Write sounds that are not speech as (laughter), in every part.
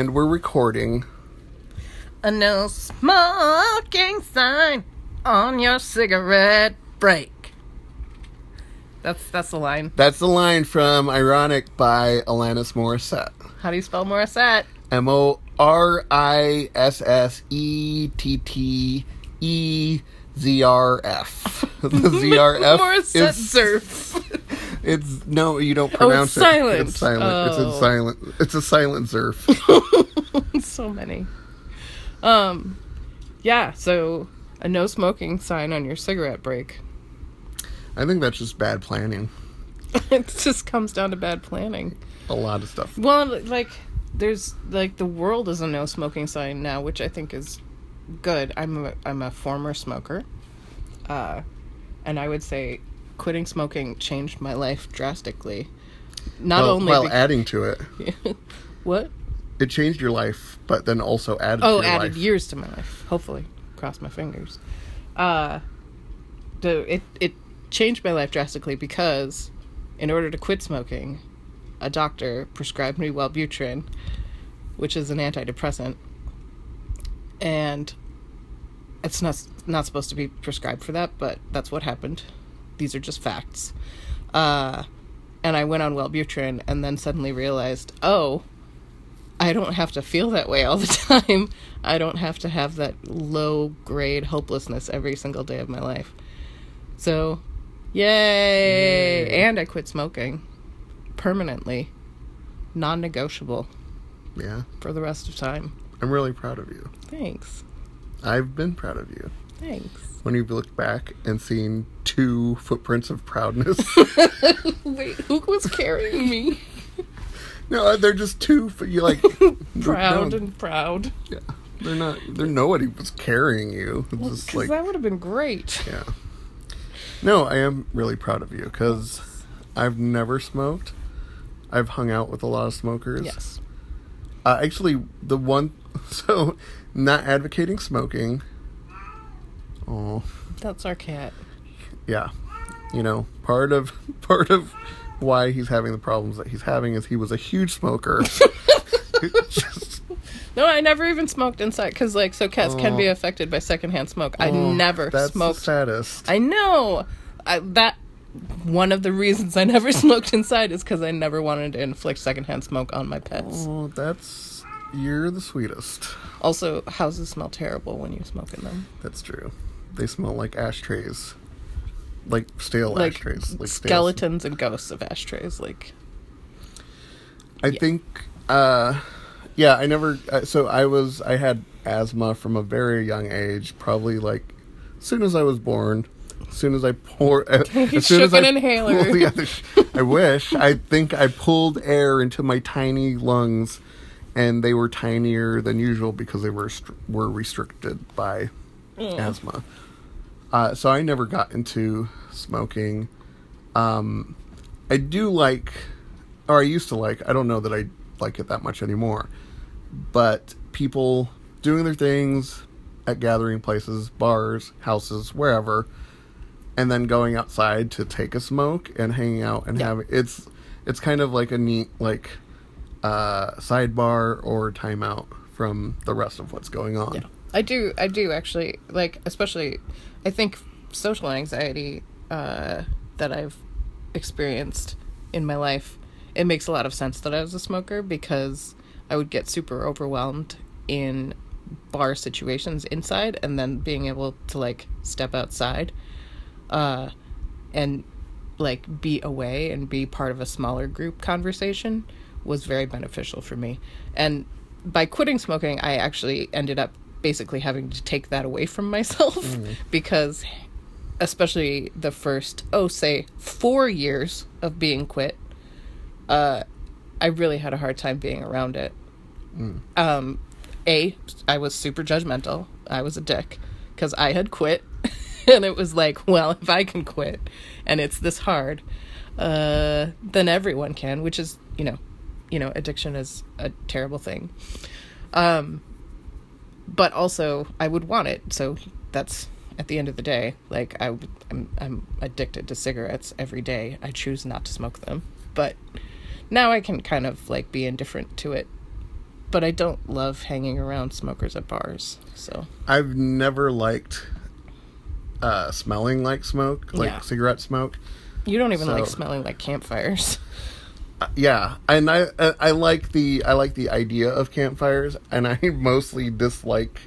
and we're recording. A no smoking sign on your cigarette break. That's that's the line. That's the line from Ironic by Alanis Morissette. How do you spell Morissette? M O R I S S E T T E Z R F. (laughs) The Z R F (laughs) Morissette is Zerf. (laughs) It's no, you don't Oh, pronounce it's it. silent. It's silent. It's Oh. a silent. It's a silent Zerf. (laughs) so many. Um, yeah. So a no smoking sign on your cigarette break. I think that's just bad planning. (laughs) it just comes down to bad planning. A lot of stuff. Well, like there's like the world is a no smoking sign now, which I think is good. I'm a, I'm a former smoker, uh, and I would say quitting smoking changed my life drastically. Not Well, only while be- adding to it, (laughs) what it changed your life, but then also added. oh added life. years to my life. Hopefully, cross my fingers. Uh, the it it changed my life drastically because in order to quit smoking, a doctor prescribed me Wellbutrin, which is an antidepressant, and it's not not supposed to be prescribed for that, but that's what happened. These are just facts. Uh, and I went on Wellbutrin, and then suddenly realized, oh, I don't have to feel that way all the (laughs) time. I don't have to have that low grade hopelessness every single day of my life. So, yay! Yay. And I quit smoking permanently, non negotiable Yeah, for the rest of time. I'm really proud of you. Thanks. I've been proud of you. Thanks. When you look back and seen two footprints of proudness. (laughs) Wait, who was carrying me? no, they're just two. You like (laughs) proud no, and proud. yeah, they're not. They're nobody was carrying you. It's just Because like that would have been great. yeah. No, I am really proud of you because I've never smoked. I've hung out with a lot of smokers. Yes. Uh, actually, the one (laughs) so not advocating smoking. Oh, That's our cat. yeah. You know, part of (laughs) part of why he's having the problems that he's having is he was a huge smoker. Just- (laughs) (laughs) No, I never even smoked inside because, like, so cats can be Oh. affected by secondhand smoke. I oh, never that's smoked. the saddest. I know. I, that one of the reasons I never smoked inside is because I never wanted to inflict secondhand smoke on my pets. oh, that's you're the sweetest. Also, houses smell terrible when you smoke in them. That's true. They smell like ashtrays, like stale Like ashtrays, like stale- skeletons and ghosts of ashtrays. Like, I Yeah. think, uh, yeah, I never. Uh, so I was, I had asthma from a very young age, probably like as soon as I was born. As soon as I pour, uh, (laughs) as (laughs) soon shook as I inhaler. yeah, I wish. I think I pulled air into my tiny lungs, and they were tinier than usual because they were were restricted by asthma. Uh, so I never got into smoking. Um, I do like, or I used to like. I don't know that I like it that much anymore. But people doing their things at gathering places, bars, houses, wherever, and then going outside to take a smoke and hanging out and Yeah. having it's it's kind of like a neat like uh, sidebar or timeout from the rest of what's going on. yeah, I do. I do actually like, especially. I think social anxiety uh, that I've experienced in my life. It makes a lot of sense that I was a smoker because I would get super overwhelmed in bar situations inside, and then being able to like step outside, uh, and like be away and be part of a smaller group conversation was very beneficial for me. And by quitting smoking, I actually ended up basically having to take that away from myself (laughs) because especially the first oh say 4 years of being quit uh I really had a hard time being around it. Um a I was super judgmental. I was a dick cuz I had quit (laughs) and it was like, well, if I can quit and it's this hard, uh then everyone can, which is, you know, you know, addiction is a terrible thing. Um but also I would want it. So that's at the end of the day, like I would- I'm I'm addicted to cigarettes every day. I choose not to smoke them, but now I can kind of like be indifferent to it but I don't love hanging around smokers at bars. So I've never liked uh, smelling like smoke, like Yeah. cigarette smoke. you don't even like smelling like campfires. (laughs) Yeah, and I I I like the I like the idea of campfires, and I (laughs) mostly dislike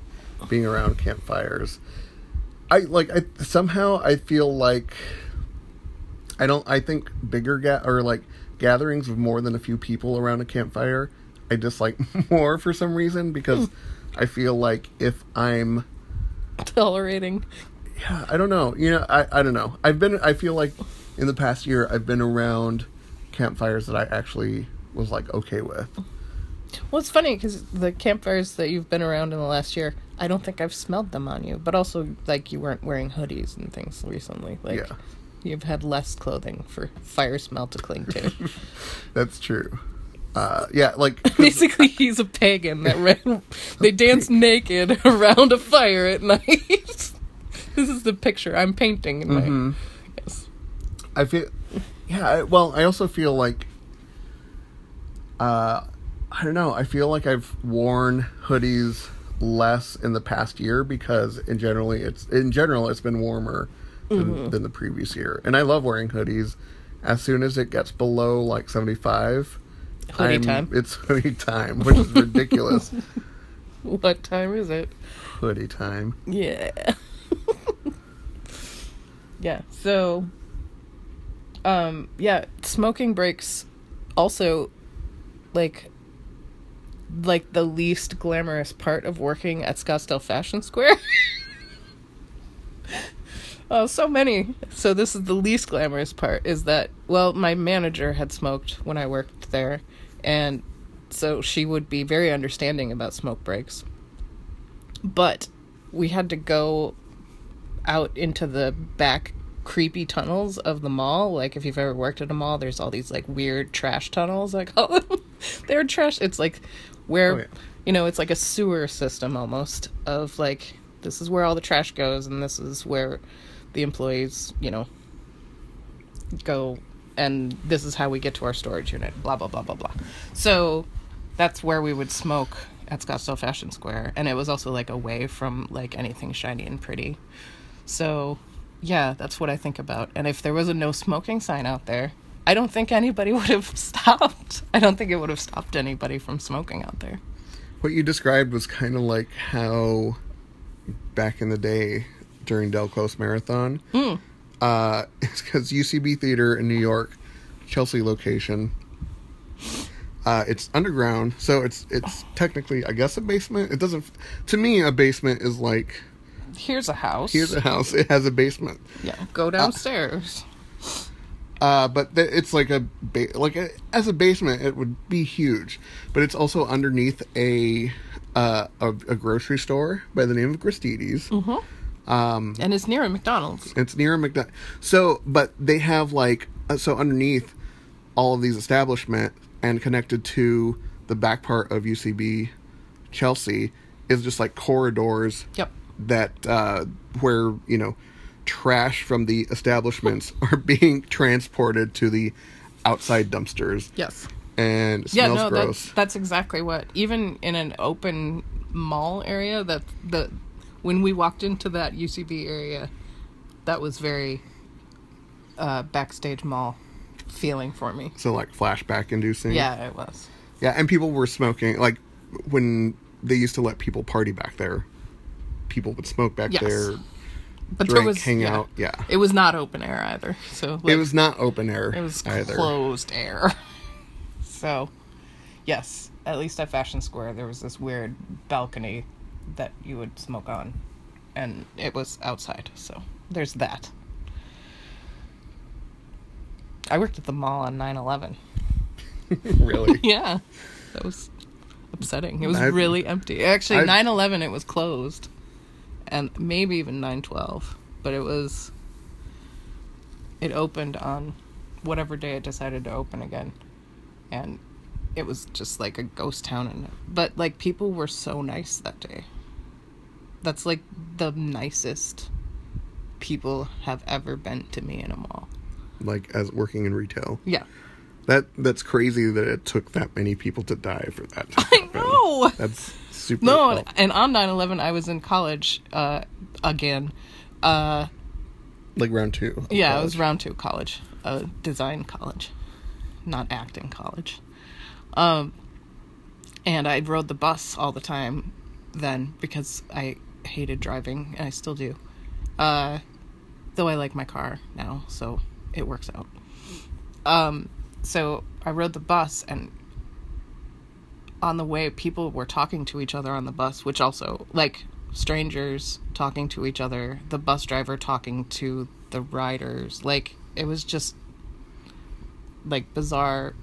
being around campfires. I like I somehow I feel like I don't I think bigger ga- or like gatherings of more than a few people around a campfire I dislike (laughs) more for some reason because hmm. I feel like if I'm Tolerating. yeah, I don't know. You know, I, I don't know. I've been I feel like in the past year I've been around campfires that I actually was like okay with. Well, it's funny because the campfires that you've been around in the last year, I don't think I've smelled them on you. But also, like you weren't wearing hoodies and things recently. Like Yeah. you've had less clothing for fire smell to cling to. (laughs) That's true. Uh, yeah, like Basically, (laughs) he's a pagan that ran. They dance (laughs) naked around a fire at night. this is the picture I'm painting in my. Mhm. Yes. I feel yeah. I, well, I also feel like uh, I don't know. I feel like I've worn hoodies less in the past year because in generally it's in general it's been warmer than, than the previous year, and I love wearing hoodies. As soon as it gets below like seventy five. Hoodie time. It's hoodie time, which is ridiculous. (laughs) What time is it? hoodie time. Yeah. (laughs) yeah. So um yeah, smoking breaks also like like the least glamorous part of working at Scottsdale Fashion Square. (laughs) oh, so many. So this is the least glamorous part is that well, my manager had smoked when I worked there and so she would be very understanding about smoke breaks but we had to go out into the back creepy tunnels of the mall. Like if you've ever worked at a mall, there's all these like weird trash tunnels. I call them. (laughs) They're trash. It's like where Oh, yeah. you know it's like a sewer system almost of like this is where all the trash goes and this is where the employees you know go and this is how we get to our storage unit. Blah blah blah blah blah. So that's where we would smoke at Scottsdale Fashion Square, and it was also like away from like anything shiny and pretty. So, yeah, that's what I think about. And if there was a no smoking sign out there, I don't think anybody (laughs) would have stopped. I don't think it would have stopped anybody from smoking out there. What you described was kind of like how back in the day during Del Close Marathon, Mm. uh, (laughs) it's because UCB Theater in New York, Chelsea location. Uh, it's underground, so it's it's technically, I guess, a basement. It doesn't. To me, a basement is like Here's a house. here's a house. It has a basement, yeah. Go downstairs. uh, but th- it's like a ba- like a, as a basement, it would be huge, but it's also underneath a uh, a, a grocery store by the name of Gristedes. Um, and it's near a McDonald's. It's near a McDonald's. So, but they have like uh, so underneath all of these establishment and connected to the back part of UCB Chelsea is just like corridors Yep. That uh, where you know trash from the establishments (laughs) are being transported to the outside dumpsters Yes. and Yeah, no, gross. that's that's exactly what. Even in an open mall area, that the when we walked into that UCB area, that was very uh, backstage mall feeling for me. so like flashback inducing. Yeah, it was. Yeah, and people were smoking like when they used to let people party back there. People would smoke back Yes. there, But drink, there was hang yeah. out. Yeah, It was not open air either. So like, it was not open air. it was either. closed air. (laughs) so, yes, at least at Fashion Square, there was this weird balcony that you would smoke on, and it was outside. So there's that. I worked at the mall on 9/11. (laughs) really. (laughs) Yeah, that was upsetting. It was I've- really empty. Actually, I've- 9/11 it was closed, and maybe even 9/12, but it was. It opened on whatever day it decided to open again, and it was just like a ghost town. And but like people were so nice that day. That's like the nicest people have ever been to me in a mall. Like as working in retail, Yeah. that that's crazy that it took that many people to die for that. To (laughs) I. No. That's super. No, and, on 9/11 I was in college uh again. Uh like round two. yeah, it was round 2 college, uh design college, not acting college. Um and I rode the bus all the time then because I hated driving and I still do. Uh though I like my car now, so it works out. Um so I rode the bus and on the way people were talking to each other on the bus which also like strangers talking to each other the bus driver talking to the riders. Like it was just like bizarre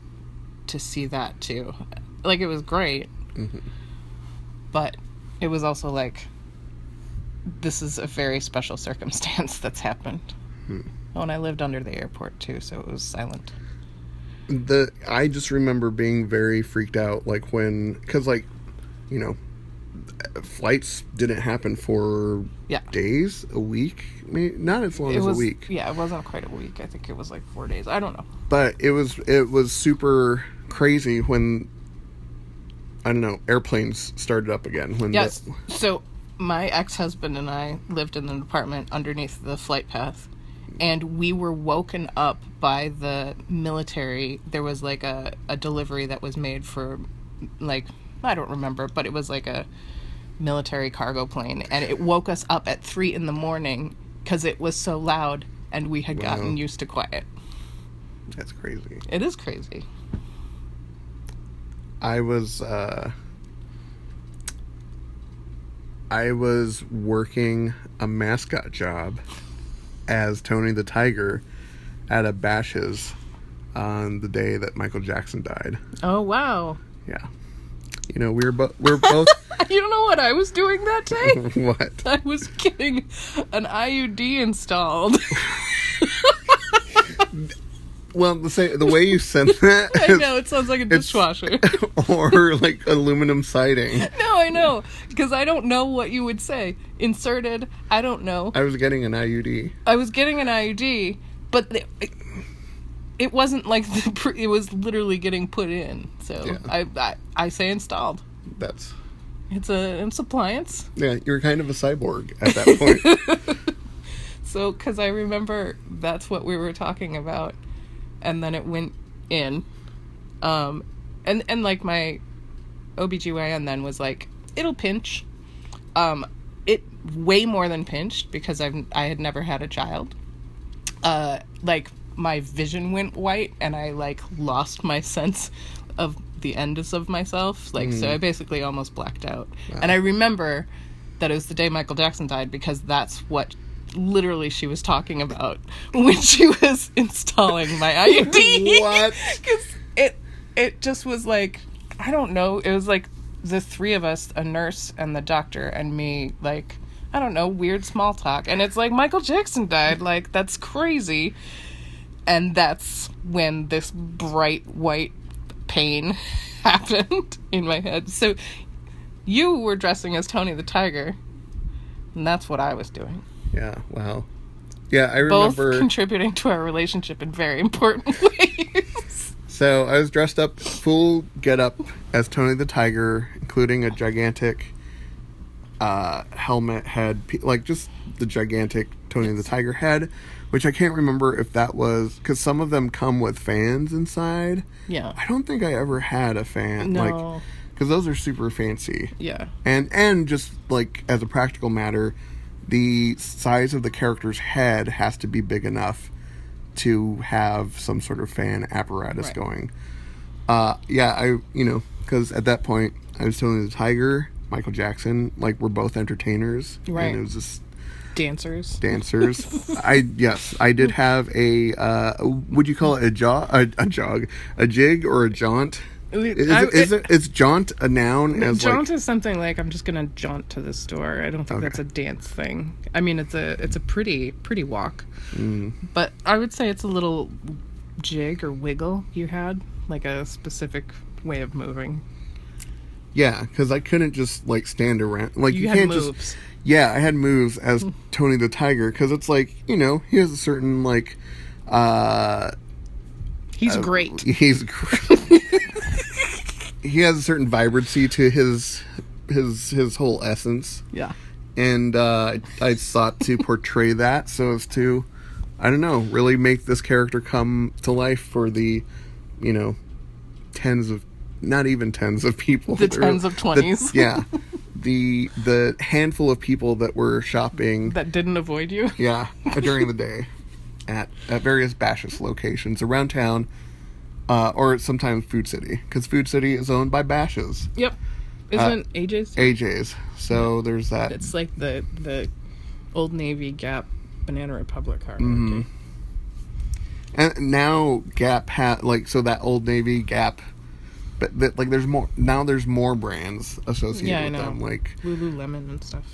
to see that too. Like it was great. Mm-hmm. But it was also like this is a very special (laughs) circumstance that's happened. Hmm. Oh and i lived under the airport too so it was silent the I just remember being very freaked out, like when, because like, you know, flights didn't happen for yeah. days, a week, maybe not as long it as was a week, yeah it wasn't quite a week. I think it was like four days. I don't know. But it was it was super crazy when I don't know airplanes started up again when Yes. the, So my ex-husband and I lived in an apartment underneath the flight path and we were woken up by the military. There was like a, a delivery that was made for like I don't remember, but it was like a military cargo plane and it woke us up at 3 in the morning cuz it was so loud and we had gotten used to quiet. that's crazy. It is crazy. I was uh I was working a mascot job as Tony the Tiger at a Bashas on the day that Michael Jackson died. Oh wow. Yeah. You know, we were both we're (laughs) both You don't know what I was doing that day? (laughs) what? I was getting an IUD installed. (laughs) Well, the say the way you sent (laughs) that I know it sounds like a dishwasher. (laughs) or like aluminum siding. no, I know because I don't know what you would say. Inserted. I don't know. I was getting an IUD. I was getting an IUD, but it, it wasn't like the. Pre, it was literally getting put in. So Yeah. I, I I say installed. That's It's a it's appliance. yeah, you're kind of a cyborg at that point. (laughs) So because I remember that's what we were talking about, and then it went in, um, and and like my OBGYN then was like, it'll pinch, um, it way more than pinched because I've I had never had a child, uh, like my vision went white and I like lost my (laughs) sense of the endness of myself, like so I basically almost blacked out, and I remember that it was the day Michael Jackson died because that's what literally she was talking about when she was (laughs) installing my IUD. What? Because it it just was like I don't know. It was like the three of us, a nurse and the doctor and me, like I don't know, weird small talk, and it's like Michael Jackson died. Like that's crazy, and that's when this bright white pain (laughs) happened in my head. So you were dressing as Tony the Tiger, and that's what I was doing. Yeah, wow. Yeah, I remember Both contributing to our relationship in very important (laughs) ways. so I was dressed up full get up as Tony the Tiger, including a gigantic uh, helmet head, like just the gigantic Tony the Tiger head, which I can't remember if that was because some of them come with fans inside. yeah. I don't think I ever had a fan, like No. because those are super fancy. Yeah. and and just like as a practical matter the size of the character's head has to be big enough to have some sort of fan apparatus Right. going uh yeah i you know because at that point i was Tony the Tiger michael jackson like we're both entertainers Right. and it was just Dancers. dancers (laughs) i yes i did have a uh would you call it a jog a, a jog a jig or a jaunt is, I- it, is it is jaunt a noun as Jaunt like is something like I'm just gonna jaunt to the store. I don't think Okay. that's a dance thing. I mean, it's a it's a pretty pretty walk, Mm. but I would say it's a little jig or wiggle you had, like a specific way of moving. Yeah, because I couldn't just like stand around. Like you, You had can't moves. just. Yeah, I had moves as (laughs) Tony the Tiger because it's like you know he has a certain like. uh He's great. (laughs) He's. gr- (laughs) he has a certain vibrancy to his his his whole essence, Yeah. and uh, I sought to portray that so as to, I don't know, really make this character come to life for the, you know, tens of, not even tens of people, The There- tens of 20s. (laughs) yeah, the the handful of people that were shopping, That didn't avoid you. yeah, during the day, at at various Bashas locations around town. Uh, or sometimes Food City, because Food City is owned by Bashas, Yep. Isn't AJ's? AJ's. So there's that. It's like the the Old Navy Gap Banana Republic hard Mhm. And now Gap had like so that Old Navy Gap, but like there's more now. There's more brands associated Yeah, with them. Like Lululemon and stuff.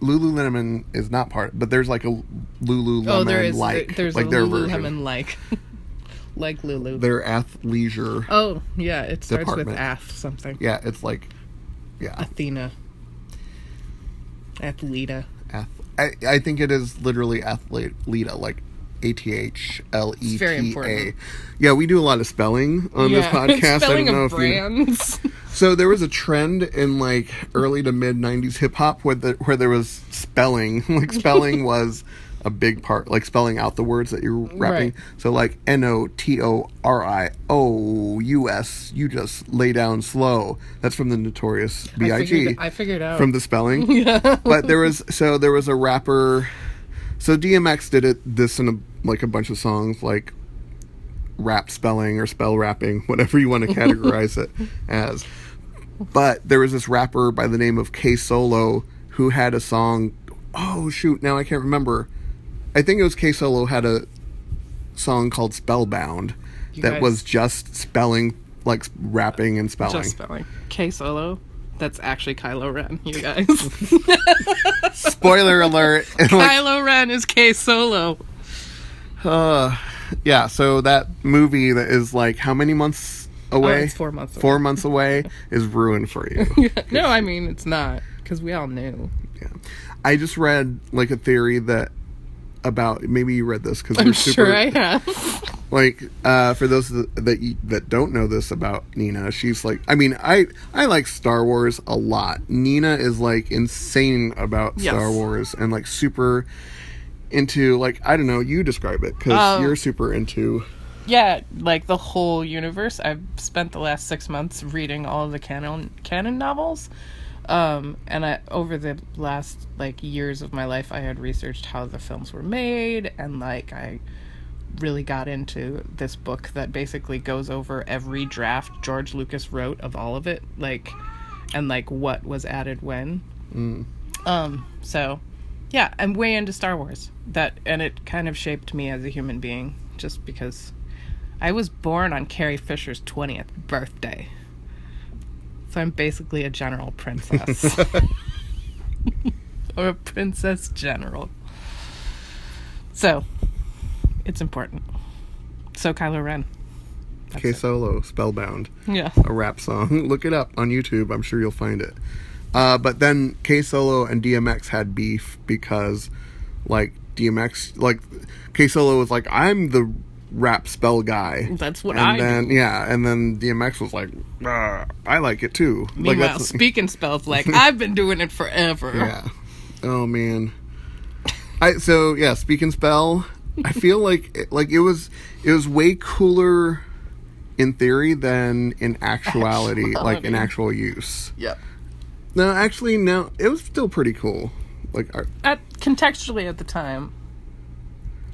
Lululemon is not part, but there's like a Lululemon oh, there is. like there- there's like a their Lululemon version. like, (laughs) like Lulu. Their athleisure. oh yeah, it starts with Ath something. Yeah, it's like yeah. Athena. Athleta. Ath- I I think it is literally athleta like. A T H L E very important. Yeah, we do a lot of spelling on this Yeah, (laughs) podcast. I don't know of if you. (laughs) So there was a trend in like early to mid '90s hip hop where the, where there was spelling, (laughs) like spelling was a big part, like spelling out the words that you're rapping. Right. So like N O T O R I O U S, you just lay down slow. That's from the Notorious I B.I.G. figured, I figured out. from the spelling. (laughs) yeah. But there was so there was a rapper. So DMX did it this in a like a bunch of songs like rap spelling or spell rapping, (laughs) whatever you want to categorize it (laughs) as. But there was this rapper by the name of K Solo who had a song. Oh shoot! Now I can't remember. I think it was K Solo had a song called Spellbound You that guys- was just spelling, like rapping and spelling. Just spelling. K solo. That's actually Kylo Ren, you (laughs) guys. Spoiler alert! (laughs) Like, Kylo Ren is K solo. Uh, yeah, so that movie that is like how many months away? Oh, it's four months away. Four months away (laughs) is ruined for you. no, I mean it's not because we all knew. yeah. I just read like a theory that about maybe you read this because I'm you're super sure I have. (laughs) like uh, for those that that don't know this about Nina, she's like I mean I I like Star Wars a lot. Nina is like insane about Yes. Star Wars and like super into like I don't know you describe it because Um, you're super into yeah, like the whole universe. I've spent the last six months reading all of the canon canon novels. Um, and I over the last like years of my life, I had researched how the films were made, and like I really got into this book that basically goes over every draft George Lucas wrote of all of it, like, and like what was added when. Um, so yeah, I'm way into Star Wars. That and it kind of shaped me as a human being, just because I was born on Carrie Fisher's twentieth birthday. So I'm basically a general princess. (laughs) (laughs) or a princess general. So it's important. So Kylo Ren. That's K. Solo Spellbound. Yeah. a rap song. (laughs) Look it up on YouTube. I'm sure you'll find it. Uh, but then K Solo and DMX had beef because, like, DMX, like, K Solo was like, I'm the rap spell guy. That's what and I then, do. Yeah, and then DMX was like, "Uh, I like it too. like, Meanwhile, that's- (laughs) speaking spells like I've been doing it forever. Yeah. Oh man. I so yeah. Speaking spell, I feel like it, like it was it was way cooler in theory than in actuality, like in actual use. Yep. No, actually, no. It was still pretty cool. Like, I- At contextually at the time,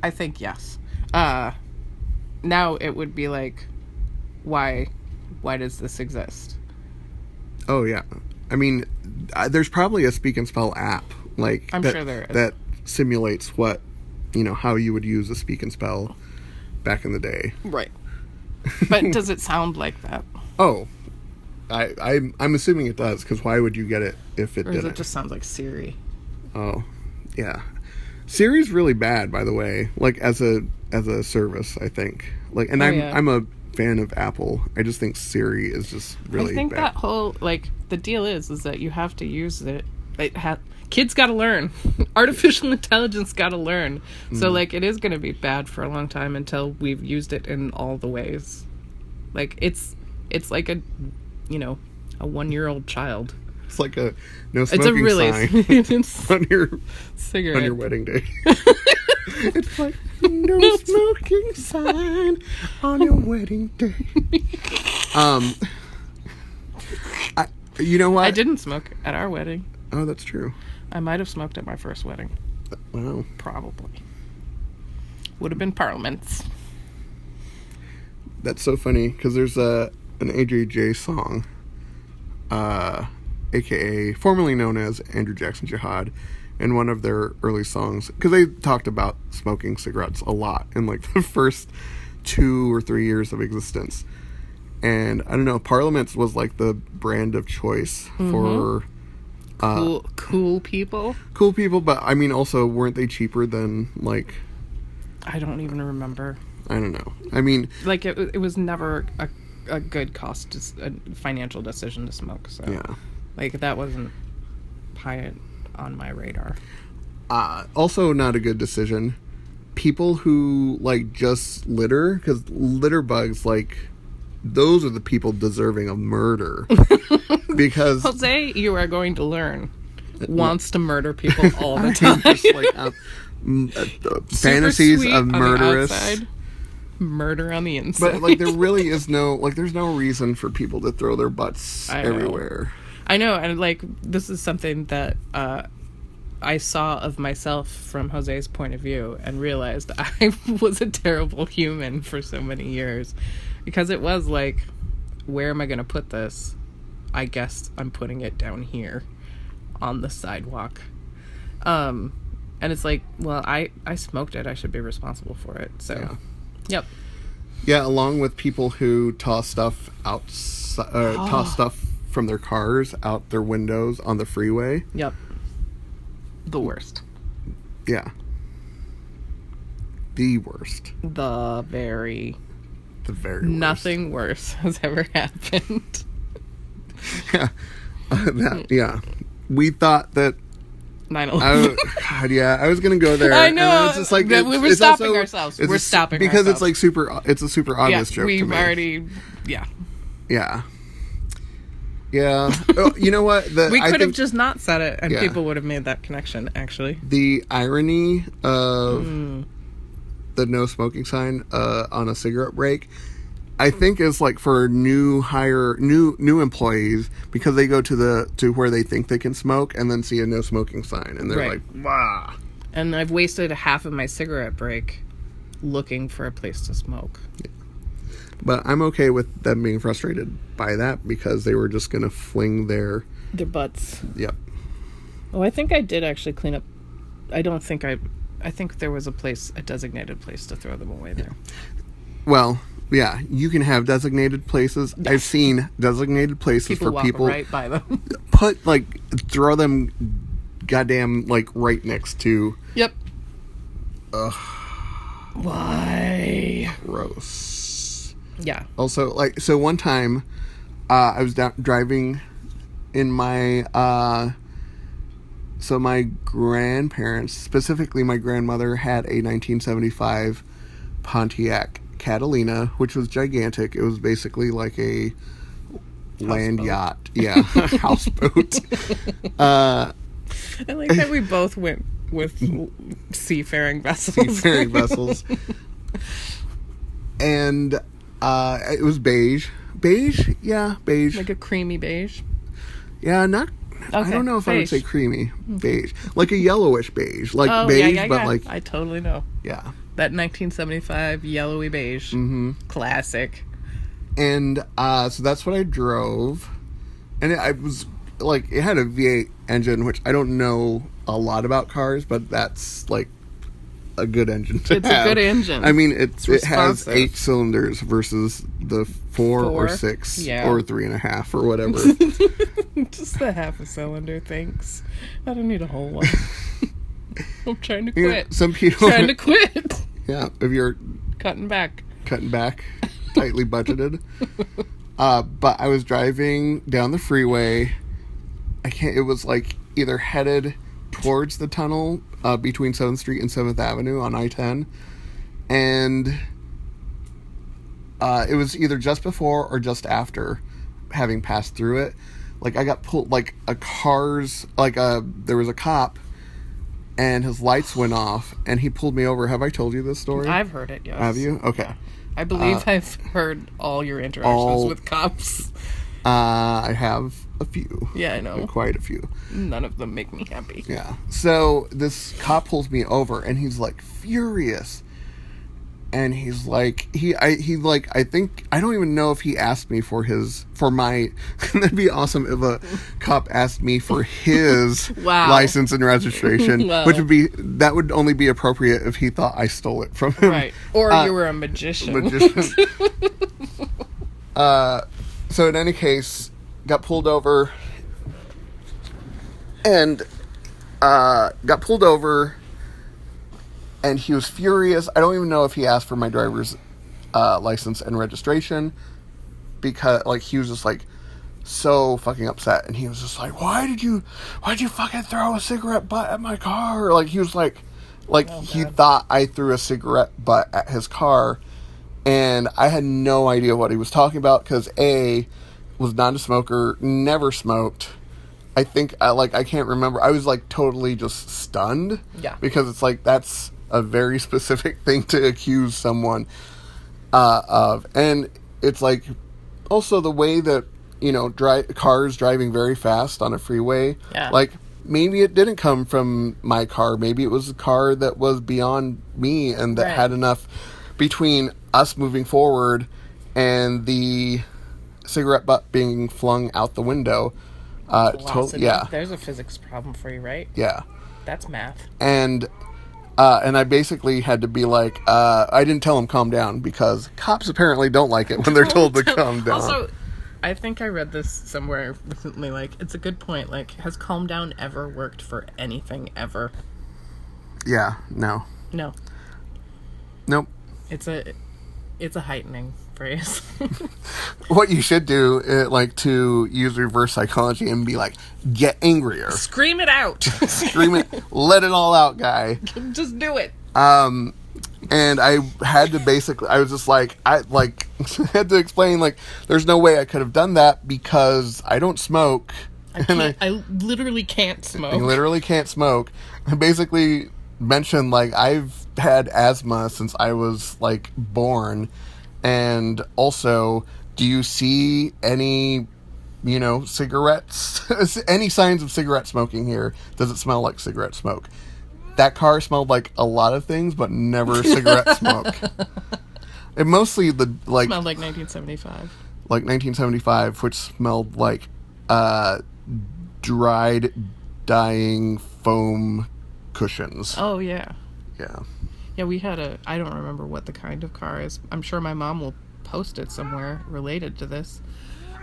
I think yes. Uh now it would be like why why does this exist? oh yeah. I mean, uh, there's probably a speak and spell app like I'm that, sure there is. that simulates what you know how you would use a speak and spell back in the day. Right. (laughs) But does it sound like that? Oh, I I'm, I'm assuming it does because why would you get it if it Or does didn't? it just sounds like Siri? Oh, yeah. Siri's really bad, by the way. Like as a as a service, I think. Like, and Oh, I'm yeah. I'm a fan of Apple. I just think Siri is just really I think bad. that whole like the deal is is that you have to use it. It ha- kids got to learn. (laughs) Artificial intelligence got to learn. So Mm. like it is going to be bad for a long time until we've used it in all the ways. Like it's It's like a, you know, a one-year-old child. It's like a no It's a smoking really sign (laughs) it's (laughs) on your cigarette. on your wedding day. (laughs) it's like no smoking sign on your wedding day. (laughs) Um, I, you know what? I didn't smoke at our wedding. Oh, that's true. I might have smoked at my first wedding. Wow. Probably. Would have been Parliaments. That's so funny because there's a an AJJ song, uh, aka formerly known as Andrew Jackson Jihad, in one of their early songs because they talked about smoking cigarettes a lot in like (laughs) the first two or three years of existence. And I don't know, Parliaments was like the brand of choice for uh, Cool, cool people. cool people, but I mean, also weren't they cheaper than like I don't even remember. I don't know. I mean, Like it, it was never a, a good cost, a financial decision to smoke. So yeah. like that wasn't high on my radar. uh, also not a good decision. People who like just litter because litter bugs like those are the people deserving of murder (laughs) because Jose, you are going to learn. Wants to murder people (laughs) all the time. just like um, uh, uh, (laughs) fantasies sweet of on the murderous. murder on the inside. But like there really is no like there's no reason for people to throw their butts I know. everywhere. I know, and like this is something that uh, I saw of myself from Jose's point of view, and realized (laughs) I was a terrible human for so many years, because it was like, where am I going to put this? I guess I'm putting it down here, on the sidewalk. Um, and it's like, well, I I smoked it. I should be responsible for it. So, Yeah. yep. Yeah, along with people who toss stuff out, uh, toss (gasps) stuff from their cars out their windows on the freeway. Yep. The worst. Yeah. The worst. The very The very worst. nothing worse (laughs) has ever happened. Yeah. (laughs) Uh, that, yeah. We thought that. 9 I, 11. God, yeah, I was gonna go (laughs) there. I know, it's just like it's- we were stopping also- ourselves. We're a stopping because ourselves. it's like super. It's a super yeah, obvious joke we've already. Yeah. Yeah. Yeah. oh, you know what? The, We could have just not said it and Yeah. people would have made that connection, actually. the irony of Mm. the no smoking sign uh, on a cigarette break. I think is like for new hire new new employees because they go to the to where they think they can smoke and then see a no smoking sign and they're Right. like, "Wow." And I've wasted half of my cigarette break looking for a place to smoke. But I'm okay with them being frustrated by that because they were just going to fling their Their butts. yep. Oh, I think I did actually clean up. I don't think I. I think there was a place, a designated place to throw them away there. Well, yeah, you can have designated places. I've seen designated places People for people right by them. (laughs) put like throw them goddamn like right next to yep. Ugh. Why? gross. Yeah. Also, like, so one time, uh, I was down, driving in my, uh, so my grandparents, specifically my grandmother, had a 1975 Pontiac Catalina, which was gigantic. It was basically like a land Houseboat. yacht, yeah, (laughs) houseboat. (laughs) uh, I like that we (laughs) both went with seafaring vessels. seafaring vessels, and uh, it was beige. Beige, yeah, beige. like a creamy beige. Yeah, not. Okay, I don't know if I would say creamy beige, like a yellowish beige, like oh beige, yeah, yeah, but yeah. like I totally know yeah. that 1975 yellowy beige, mm-hmm. classic. And uh, so that's what I drove, and it, I was like, it had a V8 engine, which I don't know a lot about cars, but that's like a good engine. To It's a good engine. I mean, it's, it has eight cylinders versus the four, or six yeah. or three and a half or whatever. (laughs) Just the half a cylinder, thanks. I don't need a whole one. (laughs) I'm trying to You know, quit. some people, trying to (laughs) quit. yeah, if you're Cutting back. cutting back, tightly budgeted. Uh, but I was driving down the freeway. I can't. It was like either headed towards the tunnel uh, between Seventh Street and Seventh Avenue on I ten, and uh, it was either just before or just after having passed through it. Like I got pulled, like a car's, like a there was a cop, and his lights went off, and he pulled me over. Have I told you this story? I've heard it. Yes. Have you? Okay. I believe I've heard all your interactions all- with cops. Uh, I have a few. Yeah, I know. (laughs) Quite a few. None of them make me happy. Yeah. So this cop pulls me over and he's like furious. And he's like he I he like I think I don't even know if he asked me for his for my (laughs) that'd be awesome if a cop asked me for his (laughs) Wow. license and registration Wow. which would be that would only be appropriate if he thought I stole it from him. Right. Or Uh, you were a magician. magician. uh, so in any case, got pulled over, and uh, got pulled over, and he was furious. I don't even know if he asked for my driver's uh, license and registration because, like, he was just like so fucking upset, and he was just like, "Why did you? Why did you fucking throw a cigarette butt at my car?" Like he was like, like he thought I threw a cigarette butt at his car and I had no idea what he was talking about because a was not a smoker, never smoked. I think I like I can't remember. I was like totally just stunned. Yeah. Because it's like that's a very (laughs) specific thing to accuse someone uh, of, and it's like also the way that you know dri- cars driving very fast on a freeway. Yeah. Like maybe it didn't come from my car. Maybe it was a car that was beyond me and that Right. had enough between us moving forward and the cigarette butt being flung out the window. Uh, to- yeah, There's a physics problem for you, right? yeah, That's math. and uh, and I basically had to be like, uh, I didn't tell him calm down because cops apparently don't like it when they're told to calm down. Also, I think I read this somewhere recently. Like, it's a good point. Like, has calm down ever worked for anything ever? yeah, no, No. nope. It's a, it's a heightening phrase. (laughs) What you should do, uh, like, to use reverse psychology and be like, get angrier, Scream it out. (laughs) scream it, let it all out, guy. (laughs) Just do it. Um, and I had to basically, I was just like, I like had to explain like, there's no way I could have done that because I don't smoke, I, and I, I, literally can't smoke. I literally can't smoke. I basically mentioned like I've had asthma since I was like born, and also, do you see any? You know, cigarettes, (laughs) any signs of cigarette smoking here? Does it smell like cigarette smoke? that car smelled like a lot of things, but never cigarette (laughs) smoke. And mostly the like Smelled like 1975. like 1975, which smelled like uh, dried, dying foam cushions. Oh yeah, Yeah, yeah. We had a. I don't remember what the kind of car is. I'm sure my mom will post it somewhere related to this.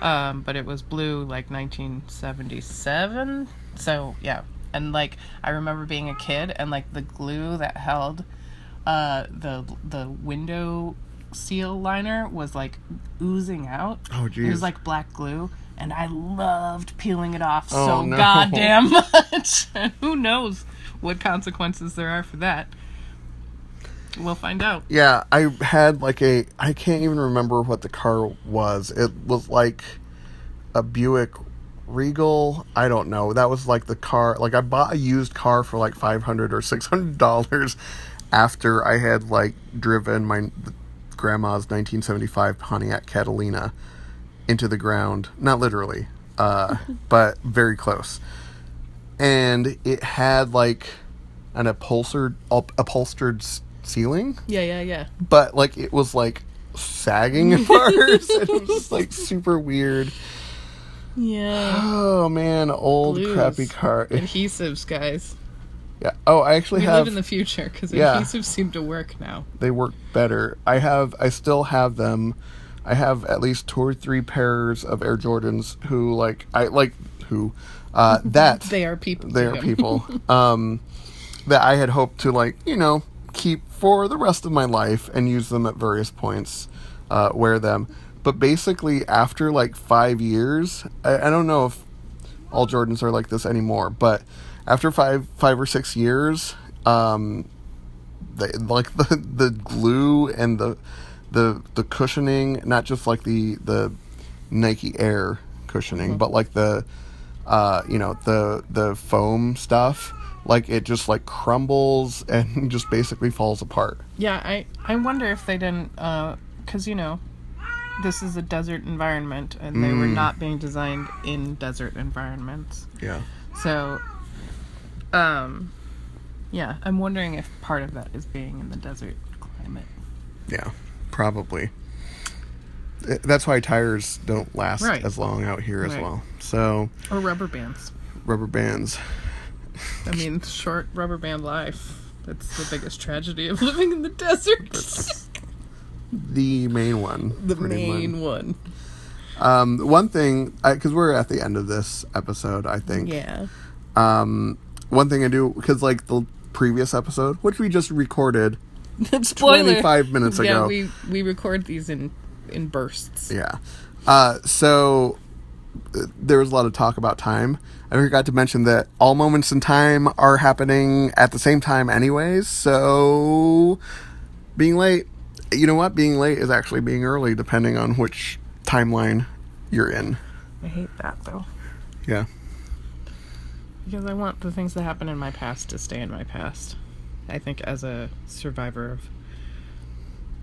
Um, but it was blue, like 1977. So yeah, and like I remember being a kid, and like the glue that held uh, the the window seal liner was like oozing out. Oh, geez. It was like black glue, and I loved peeling it off Oh, so no. goddamn (laughs) much. who knows what consequences there are for that? We'll find out. yeah. I had like a I can't even remember what the car was. It was like a Buick Regal. I don't know. That was like the car. Like I bought a used car for like five hundred or six hundred dollars after I had like driven my grandma's nineteen seventy five Pontiac Catalina into the ground. Not literally, uh, (laughs) but very close. And it had like an upholstered up, upholstered ceiling Yeah, yeah, yeah. but like it was like sagging at (laughs) parts. (laughs) it was like super weird. Yeah. Oh man, old Glues. crappy car. (laughs) Adhesives, guys. Yeah. Oh, I actually We have. live in the future because Yeah. adhesives seem to work now. they work better. I have. I still have them. I have at least two or three pairs of Air Jordans. Who like I like who uh, that They are people. they are people um, that I had hoped to like you know keep for the rest of my life and use them at various points, uh, wear them. But basically, after like five years, I, I don't know if all Jordans are like this anymore, but after five five or six years, um, they, like (laughs) the the glue and the the the cushioning, not just like the the Nike Air cushioning, but like the uh, you know the the foam stuff. Like it just like crumbles (laughs) and just basically falls apart. Yeah, I I wonder if they didn't because you know this is a desert environment and they were not being designed in desert environments. Yeah. So, um, yeah, I'm wondering if part of that is being in the desert climate. Yeah, probably. Uh, That's why tires don't last Right. as long out here as well. So Or rubber bands. rubber bands. I mean, short rubber band life. That's the biggest tragedy of (laughs) living in the desert. The main one. the main one. Um, one thing, because we're at the end of this episode, I think. Yeah. Um, one thing I do because like the previous episode, which we just recorded, (laughs) Spoiler. 25 minutes Yeah, ago. we we record these in in bursts. yeah. Uh, so there was a lot of talk about time. I forgot to mention that all moments in time are happening at the same time, anyways. So being late, you know what? Being late is actually being early, depending on which timeline you're in. I hate that though. Yeah. Because I want the things that happen in my past to stay in my past. I think as a survivor of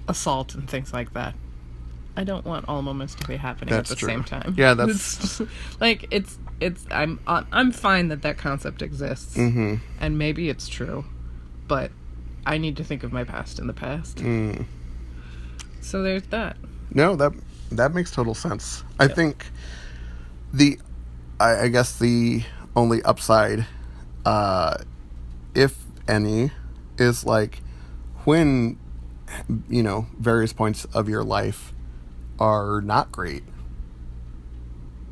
assault and things like that, I don't want all moments to be happening That's at the true. same time. Yeah, (laughs) that's- It's just- like it's it's I'm I'm fine that that concept exists, Mm-hmm. and maybe it's true, but I need to think of my past in the past. Mm. So there's that. No, that that makes total sense. I think the I, I guess the only upside, uh, if any, is like when you know various points of your life are not great.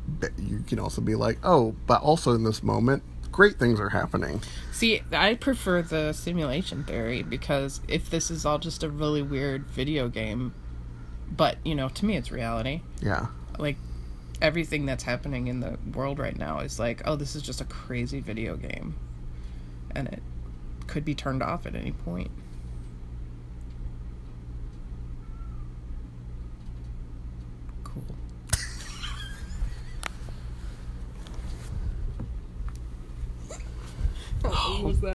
But you can also be like, oh, but also in this moment, great things are happening. See, I prefer the simulation theory because if this is all just a really weird video game, but you know, to me it's reality. Yeah, Like everything that's happening in the world right now is like, oh, this is just a crazy video game. And it could be turned off at any point. (gasps) What was that?